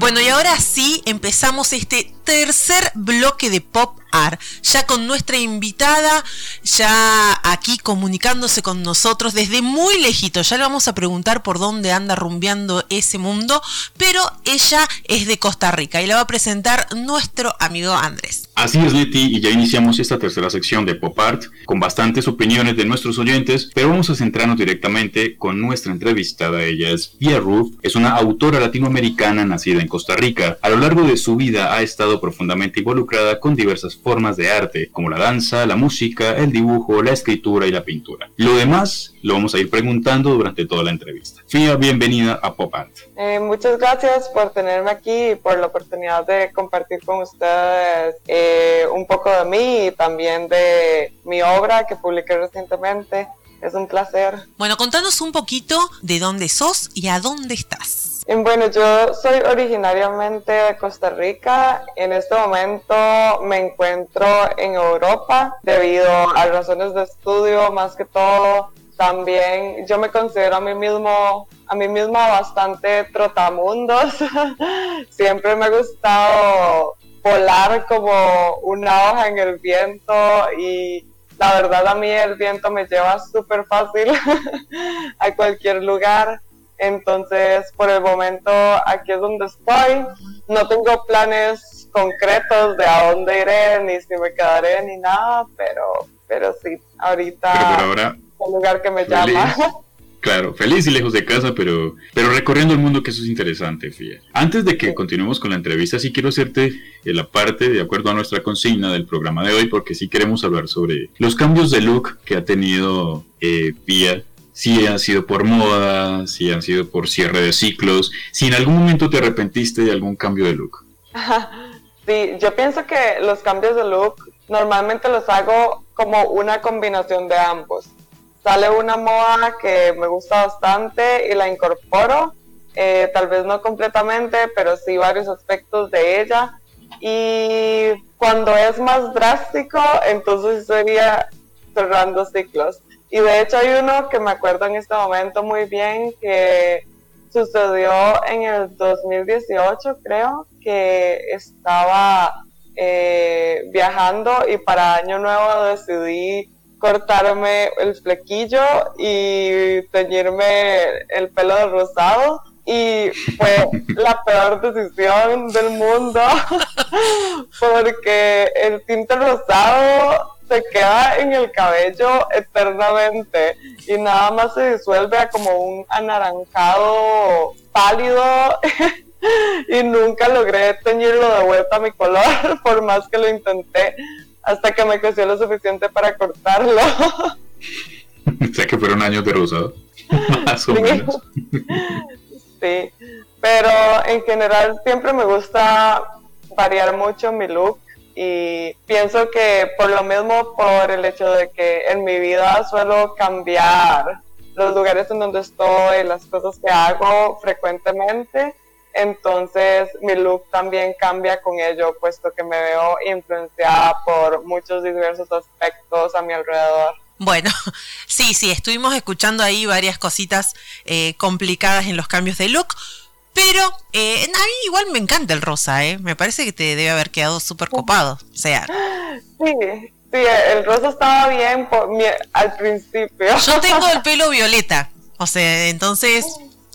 Bueno, y ahora sí empezamos este tercer bloque de Pop Art, ya con nuestra invitada, ya aquí comunicándose con nosotros desde muy lejito. Ya le vamos a preguntar por dónde anda rumbeando ese mundo, pero ella es de Costa Rica y la va a presentar nuestro amigo Andrés. Así es, Leti, y ya iniciamos esta tercera sección de Pop Art con bastantes opiniones de nuestros oyentes, pero vamos a centrarnos directamente con nuestra entrevistada. Ella es Pia Ruth, es una autora latinoamericana nacida en Costa Rica. A lo largo de su vida ha estado profundamente involucrada con diversas formas de arte, como la danza, la música, el dibujo, la escritura y la pintura. Lo demás lo vamos a ir preguntando durante toda la entrevista. Fia, bienvenida a Pop Art. Eh, muchas gracias por tenerme aquí y por la oportunidad de compartir con ustedes. Eh, un poco de mí y también de mi obra que publiqué recientemente. Es un placer. Bueno, contanos un poquito de dónde sos y a dónde estás. Bueno, yo soy originariamente de Costa Rica. En este momento me encuentro en Europa debido a razones de estudio, más que todo. También yo me considero a mí mismo, a mí misma bastante trotamundos. Siempre me ha gustado volar como una hoja en el viento y la verdad a mí el viento me lleva súper fácil a cualquier lugar. Entonces, por el momento, aquí es donde estoy. No tengo planes concretos de a dónde iré, ni si me quedaré, ni nada, pero, pero sí, ahorita el lugar que me llama. Claro, feliz y lejos de casa, pero, pero recorriendo el mundo, que eso es interesante, Fía. Antes de que continuemos con la entrevista, sí quiero hacerte la parte, de acuerdo a nuestra consigna del programa de hoy, porque sí queremos hablar sobre los cambios de look que ha tenido eh. Si han sido por moda, si han sido por cierre de ciclos, si en algún momento te arrepentiste de algún cambio de look. Sí, yo pienso que los cambios de look normalmente los hago como una combinación de ambos sale una moda que me gusta bastante y la incorporo, eh, tal vez no completamente, pero sí varios aspectos de ella. Y cuando es más drástico, entonces sería cerrando ciclos. Y de hecho hay uno que me acuerdo en este momento muy bien que sucedió en el 2018, creo, que estaba eh, viajando y para Año Nuevo decidí cortarme el flequillo y teñirme el pelo de rosado y fue la peor decisión del mundo porque el tinte rosado se queda en el cabello eternamente y nada más se disuelve a como un anaranjado pálido y nunca logré teñirlo de vuelta a mi color por más que lo intenté hasta que me creció lo suficiente para cortarlo. o sea que fueron años de rosado, más o menos. sí, pero en general siempre me gusta variar mucho mi look y pienso que por lo mismo por el hecho de que en mi vida suelo cambiar los lugares en donde estoy, las cosas que hago frecuentemente, entonces mi look también cambia con ello, puesto que me veo influenciada por muchos diversos aspectos a mi alrededor. Bueno, sí, sí, estuvimos escuchando ahí varias cositas eh, complicadas en los cambios de look, pero eh, a mí igual me encanta el rosa, ¿eh? Me parece que te debe haber quedado súper copado, o sea. Sí, sí, el rosa estaba bien al principio. Yo tengo el pelo violeta, o sea, entonces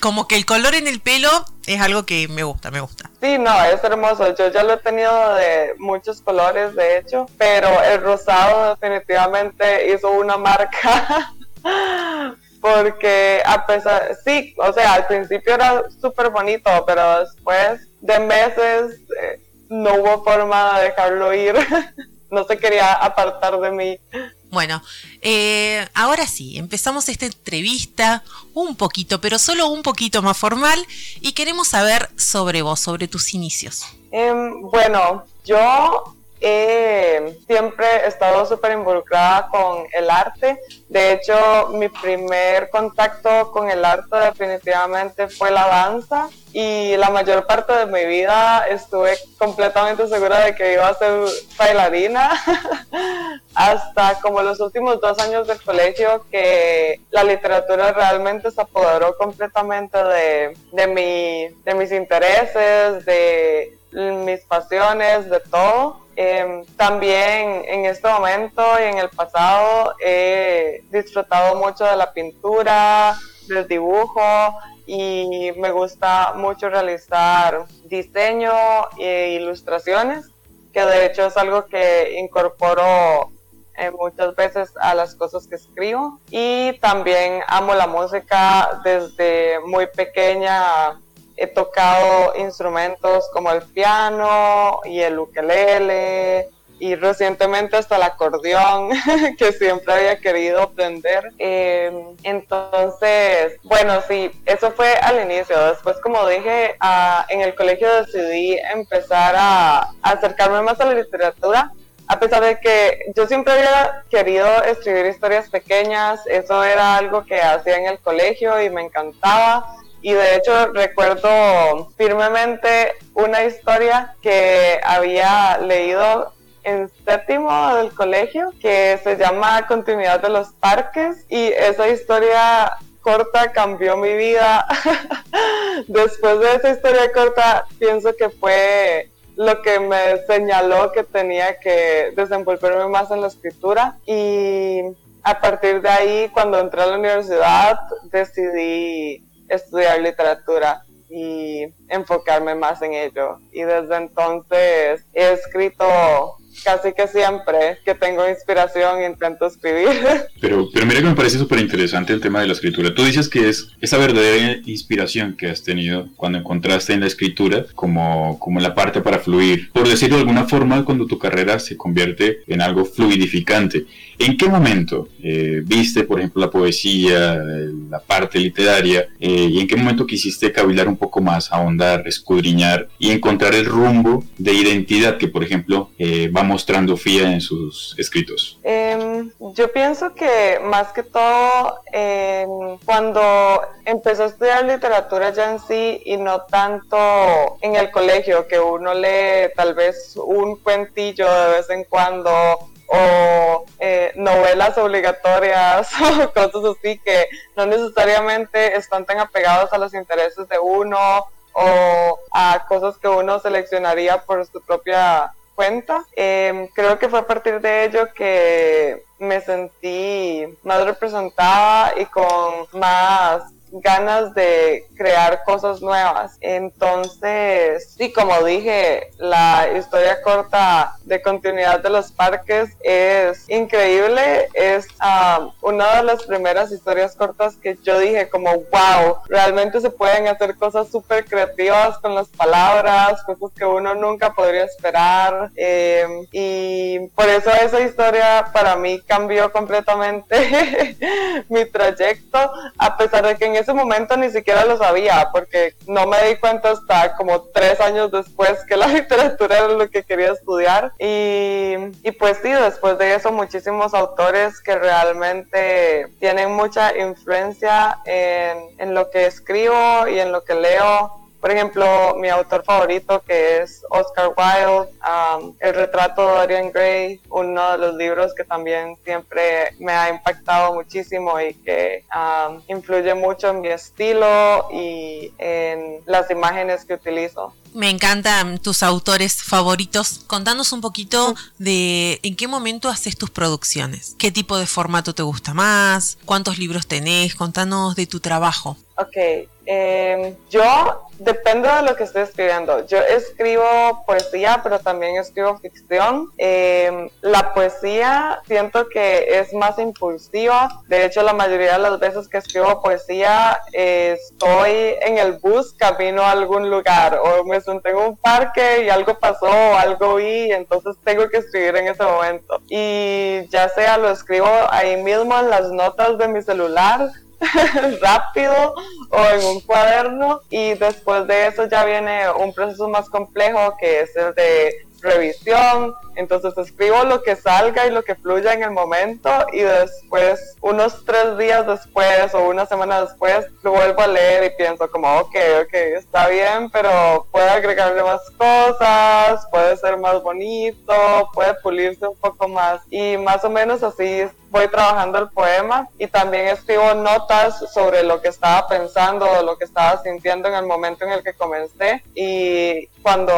como que el color en el pelo es algo que me gusta, me gusta. Sí, no, es hermoso. Yo ya lo he tenido de muchos colores, de hecho, pero el rosado definitivamente hizo una marca. porque a pesar, sí, o sea, al principio era súper bonito, pero después de meses eh, no hubo forma de dejarlo ir. no se quería apartar de mí. Bueno, eh, ahora sí, empezamos esta entrevista un poquito, pero solo un poquito más formal y queremos saber sobre vos, sobre tus inicios. Em, bueno, yo siempre he estado súper involucrada con el arte. De hecho, mi primer contacto con el arte definitivamente fue la danza y la mayor parte de mi vida estuve completamente segura de que iba a ser bailarina hasta como los últimos dos años del colegio que la literatura realmente se apoderó completamente de, de, mi, de mis intereses, de mis pasiones, de todo. Em, también en este momento y en el pasado he disfrutado mucho de la pintura, del dibujo y me gusta mucho realizar diseño e ilustraciones, que de hecho es algo que incorporo eh, muchas veces a las cosas que escribo. Y también amo la música desde muy pequeña he tocado instrumentos como el piano y el ukelele y recientemente hasta el acordeón que siempre había querido aprender. Eh, entonces, bueno, sí, eso fue al inicio. Después, como dije, en el colegio decidí empezar a, acercarme más a la literatura. A pesar de que yo siempre había querido escribir historias pequeñas, eso era algo que hacía en el colegio y me encantaba y de hecho recuerdo firmemente una historia que había leído en séptimo del colegio que se llama Continuidad de los Parques y esa historia corta cambió mi vida. Después de esa historia corta pienso que fue lo que me señaló que tenía que desenvolverme más en la escritura y a partir de ahí cuando entré a la universidad decidí estudiar literatura y enfocarme más en ello. Y desde entonces he escrito casi que siempre que tengo inspiración intento escribir. Pero, pero mira que me parece súper interesante el tema de la escritura. Tú dices que es esa verdadera inspiración que has tenido cuando encontraste en la escritura como, como la parte para fluir. Por decirlo de alguna forma, cuando tu carrera se convierte en algo fluidificante. ¿En qué momento eh, viste, por ejemplo, la poesía, la parte literaria, eh, y en qué momento quisiste cavilar un poco más, ahondar, escudriñar y encontrar el rumbo de identidad que, por ejemplo, eh, va mostrando FIA en sus escritos? Em, yo pienso que más que todo, em, cuando empezó a estudiar literatura ya en sí y no tanto en el colegio, que uno lee tal vez un cuentillo de vez en cuando o eh, novelas obligatorias o cosas así que no necesariamente están tan apegados a los intereses de uno o a cosas que uno seleccionaría por su propia cuenta. Em, creo que fue a partir de ello que me sentí más representada y con más ganas de crear cosas nuevas. Entonces, sí, como dije, la historia corta de continuidad de los parques es increíble. Es um, una de las primeras historias cortas que yo dije como, wow, realmente se pueden hacer cosas súper creativas con las palabras, cosas que uno nunca podría esperar. Em, y por eso esa historia para mí cambió completamente mi trayecto, pesar de que en ese momento ni siquiera lo sabía, porque no me di cuenta hasta como tres años después que la literatura era lo que quería estudiar. Y, pues sí, después de eso muchísimos autores que realmente tienen mucha influencia en, en lo que escribo y en lo que leo por ejemplo, mi autor favorito que es Oscar Wilde, um, El retrato de Dorian Gray, uno de los libros que también siempre me ha impactado muchísimo y que um, influye mucho en mi estilo y en las imágenes que utilizo. Me encantan tus autores favoritos. Contanos un poquito de en qué momento haces tus producciones. ¿Qué tipo de formato te gusta más? ¿Cuántos libros tenés? Contanos de tu trabajo. Ok, eh, yo depende de lo que estoy escribiendo. Yo escribo poesía, pero también escribo ficción. Em, la poesía siento que es más impulsiva. De hecho, la mayoría de las veces que escribo poesía estoy en el bus camino a algún lugar o me senté en un parque y algo pasó o algo vi, entonces tengo que escribir en ese momento. Y ya sea lo escribo ahí mismo en las notas de mi celular rápido o en un cuaderno y después de eso ya viene un proceso más complejo que es el de revisión, Entonces escribo lo que salga y lo que fluya en el momento y después, unos tres días después o una semana después, lo vuelvo a leer y pienso como, ok, ok, está bien, pero puede agregarle más cosas, puede ser más bonito, puede pulirse un poco más. Y más o menos así voy trabajando el poema y también escribo notas sobre lo que estaba pensando o lo que estaba sintiendo en el momento en el que comencé. Y cuando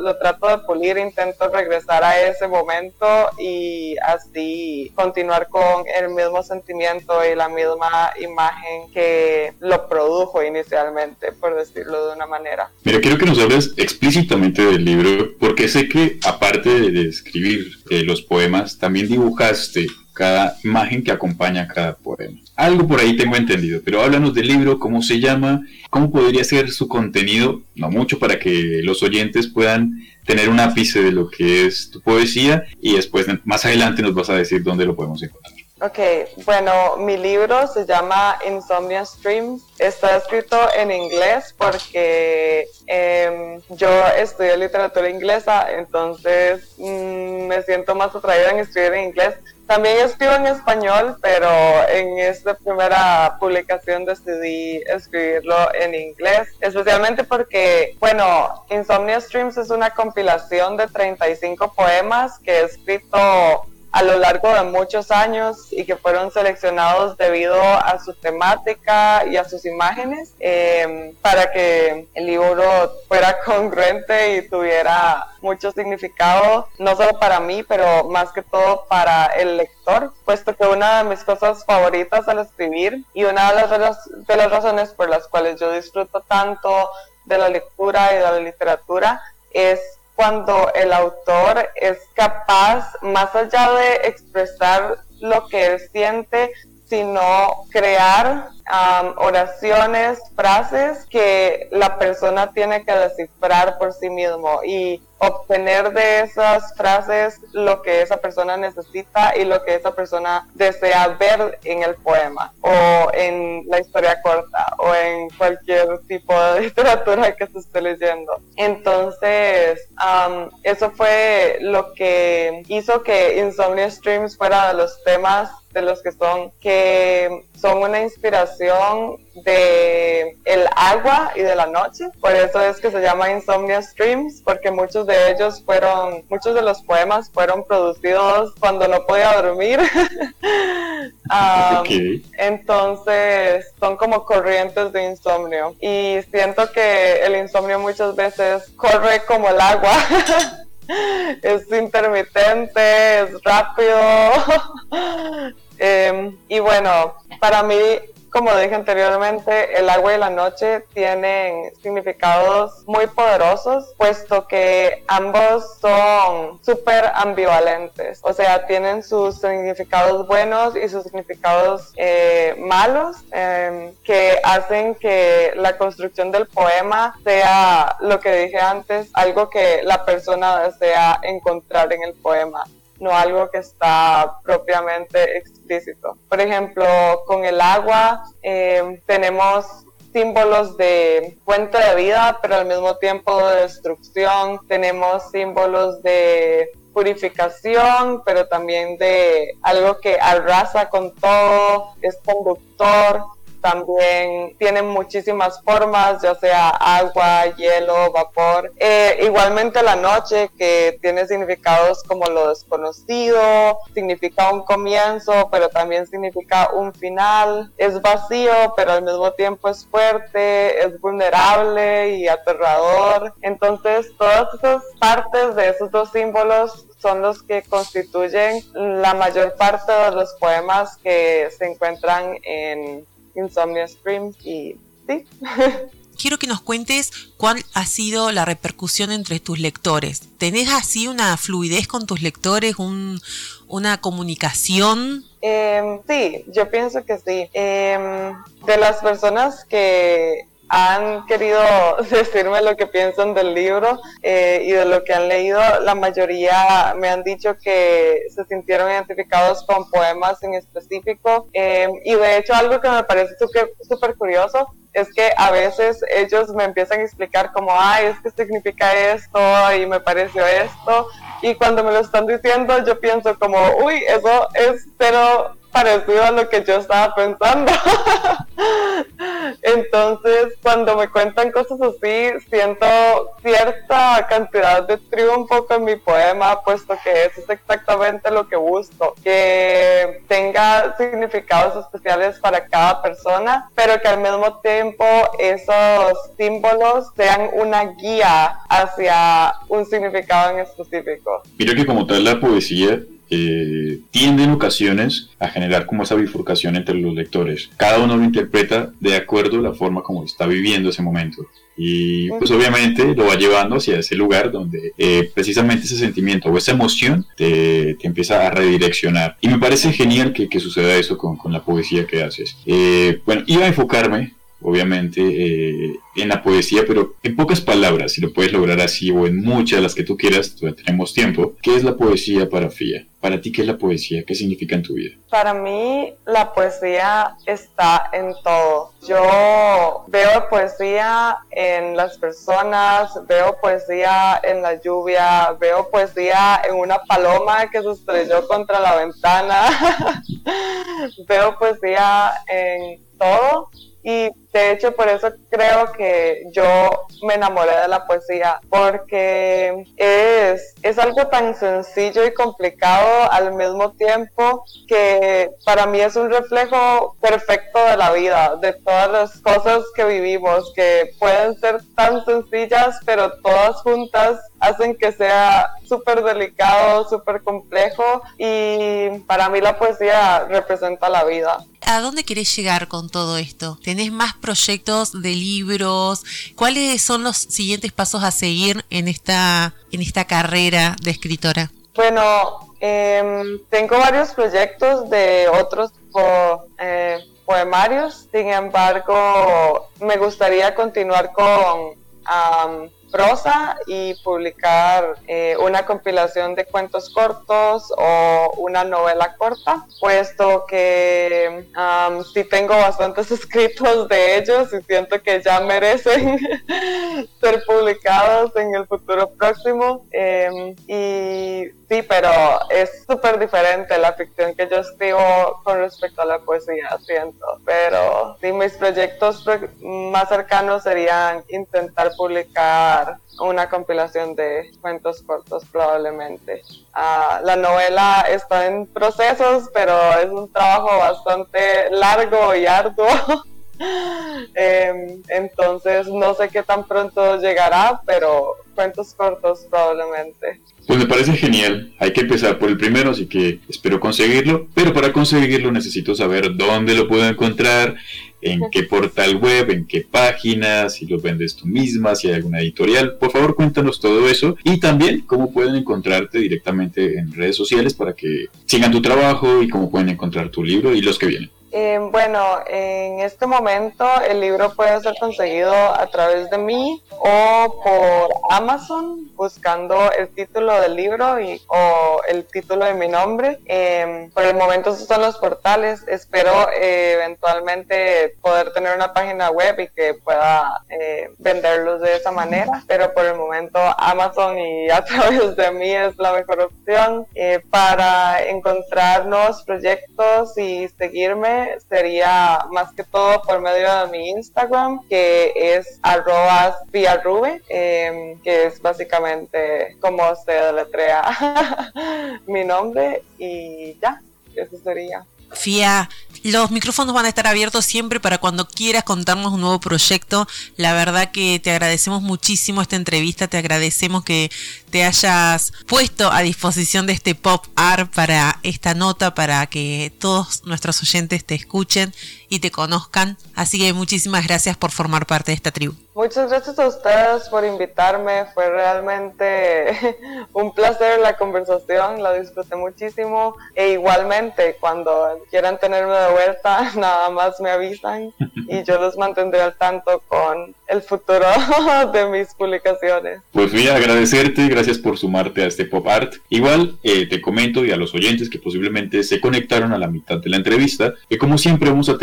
lo trato de pulir intento regresar a ese momento y así continuar con el mismo sentimiento y la misma imagen que lo produjo inicialmente, por decirlo de una manera. Mira, quiero que nos hables explícitamente del libro porque sé que aparte de escribir eh, los poemas, también dibujaste cada imagen que acompaña cada poema. Algo por ahí tengo entendido, pero háblanos del libro, cómo se llama, cómo podría ser su contenido, no mucho para que los oyentes puedan tener un ápice de lo que es tu poesía y después más adelante nos vas a decir dónde lo podemos encontrar. Ok, bueno, mi libro se llama Insomnia Streams. Está escrito en inglés porque em, yo estudié literatura inglesa, entonces mm, me siento más atraída en escribir en inglés. También escribo en español, pero en esta primera publicación decidí escribirlo en inglés, especialmente porque, bueno, Insomnia Streams es una compilación de 35 poemas que he escrito a lo largo de muchos años y que fueron seleccionados debido a su temática y a sus imágenes eh, para que el libro fuera congruente y tuviera mucho significado, no solo para mí, pero más que todo para el lector, puesto que una de mis cosas favoritas al escribir y una de las, de las razones por las cuales yo disfruto tanto de la lectura y de la literatura es cuando el autor es capaz, más allá de expresar lo que él siente, sino crear oraciones, frases que la persona tiene que descifrar por sí mismo y obtener de esas frases lo que esa persona necesita y lo que esa persona desea ver en el poema o en la historia corta o en cualquier tipo de literatura que se esté leyendo. Entonces, eso fue lo que hizo que Insomnia Streams fuera de los temas de los que son que son una inspiración de el agua y de la noche. Por eso es que se llama Insomnia Streams, porque muchos de ellos fueron, muchos de los poemas fueron producidos cuando no podía dormir. Entonces son como corrientes de insomnio. Y siento que el insomnio muchas veces corre como el agua. es intermitente, es rápido. Em, y bueno, para mí como dije anteriormente, el agua y la noche tienen significados muy poderosos, puesto que ambos son súper ambivalentes. O sea, tienen sus significados buenos y sus significados eh, malos, em, que hacen que la construcción del poema sea lo que dije antes, algo que la persona desea encontrar en el poema no algo que está propiamente Por ejemplo, con el agua eh, tenemos símbolos de fuente de vida, pero al mismo tiempo de destrucción. Tenemos símbolos de purificación, pero también de algo que arrasa con todo, es conductor también tienen muchísimas formas, ya sea agua, hielo, vapor. Eh, igualmente la noche, que tiene significados como lo desconocido, significa un comienzo, pero también significa un final. Es vacío, pero al mismo tiempo es fuerte, es vulnerable y aterrador. Entonces, todas esas partes de esos dos símbolos son los que constituyen la mayor parte de los poemas que se encuentran en Insomnia Stream y sí. Quiero que nos cuentes cuál ha sido la repercusión entre tus lectores. ¿Tenés así una fluidez con tus lectores, una comunicación? Em, sí, yo pienso que sí. Em, de las personas que han querido decirme lo que piensan del libro eh, y de lo que han leído, la mayoría me han dicho que se sintieron identificados con poemas en específico. Eh, y de hecho algo que me parece súper curioso es que a veces ellos me empiezan a explicar como, ay, es que significa esto y me pareció esto. Y cuando me lo están diciendo, yo pienso como, uy, eso es pero parecido a lo que yo estaba pensando. Entonces, cuando me cuentan cosas así, siento cierta cantidad de triunfo con mi poema, puesto que eso es exactamente lo que busco, que tenga significados especiales para cada persona, pero que al mismo tiempo esos símbolos sean una guía hacia un significado en específico. Mira que como tal la poesía eh, tiende en ocasiones a generar como esa bifurcación entre los lectores. Cada uno lo interpreta de acuerdo a la forma como está viviendo ese momento. Y pues obviamente lo va llevando hacia ese lugar donde eh, precisamente ese sentimiento o esa emoción te, te, empieza a redireccionar. Y me parece genial que, que suceda eso con, con, la poesía que haces. Eh, bueno, iba a enfocarme obviamente, eh, en la poesía, pero en pocas palabras, si lo puedes lograr así o en muchas, las que tú quieras, todavía tenemos tiempo. ¿Qué es la poesía para Fia? Para ti, ¿qué es la poesía? ¿Qué significa en tu vida? Para mí, la poesía está en todo. Yo veo poesía en las personas, veo poesía en la lluvia, veo poesía en una paloma que se estrelló contra la ventana, veo poesía en todo y de hecho por eso creo que yo me enamoré de la poesía, porque es, es algo tan sencillo y complicado al mismo tiempo que para mí es un reflejo perfecto de la vida, de todas las cosas que vivimos, que pueden ser tan sencillas, pero todas juntas hacen que sea súper delicado, súper complejo y para mí la poesía representa la vida. ¿A dónde querés llegar con todo esto? ¿Tenés más proyectos de libros? ¿Cuáles son los siguientes pasos a seguir en esta, en esta carrera de escritora? Bueno, em, tengo varios proyectos de otros eh, poemarios, sin embargo, me gustaría continuar con prosa y publicar eh, una compilación de cuentos cortos o una novela corta, puesto que um, sí tengo bastantes escritos de ellos y siento que ya merecen ser publicados en el futuro próximo. Em, y sí, pero es súper diferente la ficción que yo escribo con respecto a la poesía, siento. Pero sí, mis proyectos más cercanos serían intentar publicar una compilación de cuentos cortos probablemente. Ah, la novela está en procesos, pero es un trabajo bastante largo y arduo. Em, entonces no sé qué tan pronto llegará, pero cuentos cortos probablemente. Pues me parece genial. Hay que empezar por el primero, así que espero conseguirlo. Pero para conseguirlo necesito saber dónde lo puedo encontrar, en qué portal web, en qué página, si lo vendes tú misma, si hay alguna editorial. Por favor, cuéntanos todo eso y también cómo pueden encontrarte directamente en redes sociales para que sigan tu trabajo y cómo pueden encontrar tu libro y los que vienen. Eh, bueno, en este momento el libro puede ser conseguido a través de mí o por Amazon buscando el título del libro y, o el título de mi nombre. Em, por el momento esos son los portales. Espero eh, eventualmente poder tener una página web y que pueda eh, venderlos de esa manera. Pero por el momento Amazon y a través de mí es la mejor opción para encontrar nuevos proyectos y seguirme sería más que todo por medio de mi Instagram, que es arroba eh, que es básicamente como se deletrea mi nombre y ya, eso sería. Fia, los micrófonos van a estar abiertos siempre para cuando quieras contarnos un nuevo proyecto. La verdad que te agradecemos muchísimo esta entrevista, te agradecemos que te hayas puesto a disposición de este pop art para esta nota, para que todos nuestros oyentes te escuchen y te conozcan. Así que muchísimas gracias por formar parte de esta tribu. Muchas gracias a ustedes por invitarme. Fue realmente un placer la conversación, la disfruté muchísimo. E igualmente, cuando quieran tenerme de vuelta, nada más me avisan y yo los mantendré al tanto con el futuro de mis publicaciones. Pues voy a agradecerte, gracias por sumarte a este pop art. Igual eh, te comento y a los oyentes que posiblemente se conectaron a la mitad de la entrevista, que como siempre vamos a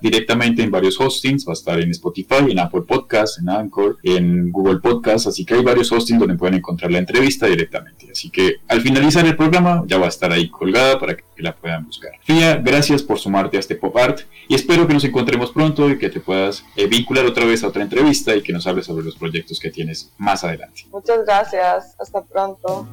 directamente en varios hostings, va a estar en Spotify, en Apple Podcasts en Anchor, en Google Podcast, así que hay varios hostings donde pueden encontrar la entrevista directamente. Así que al finalizar el programa ya va a estar ahí colgada para que la puedan buscar. Fia, gracias por sumarte a este pop art y espero que nos encontremos pronto y que te puedas eh, vincular otra vez a otra entrevista y que nos hables sobre los proyectos que tienes más adelante. Muchas gracias, hasta pronto.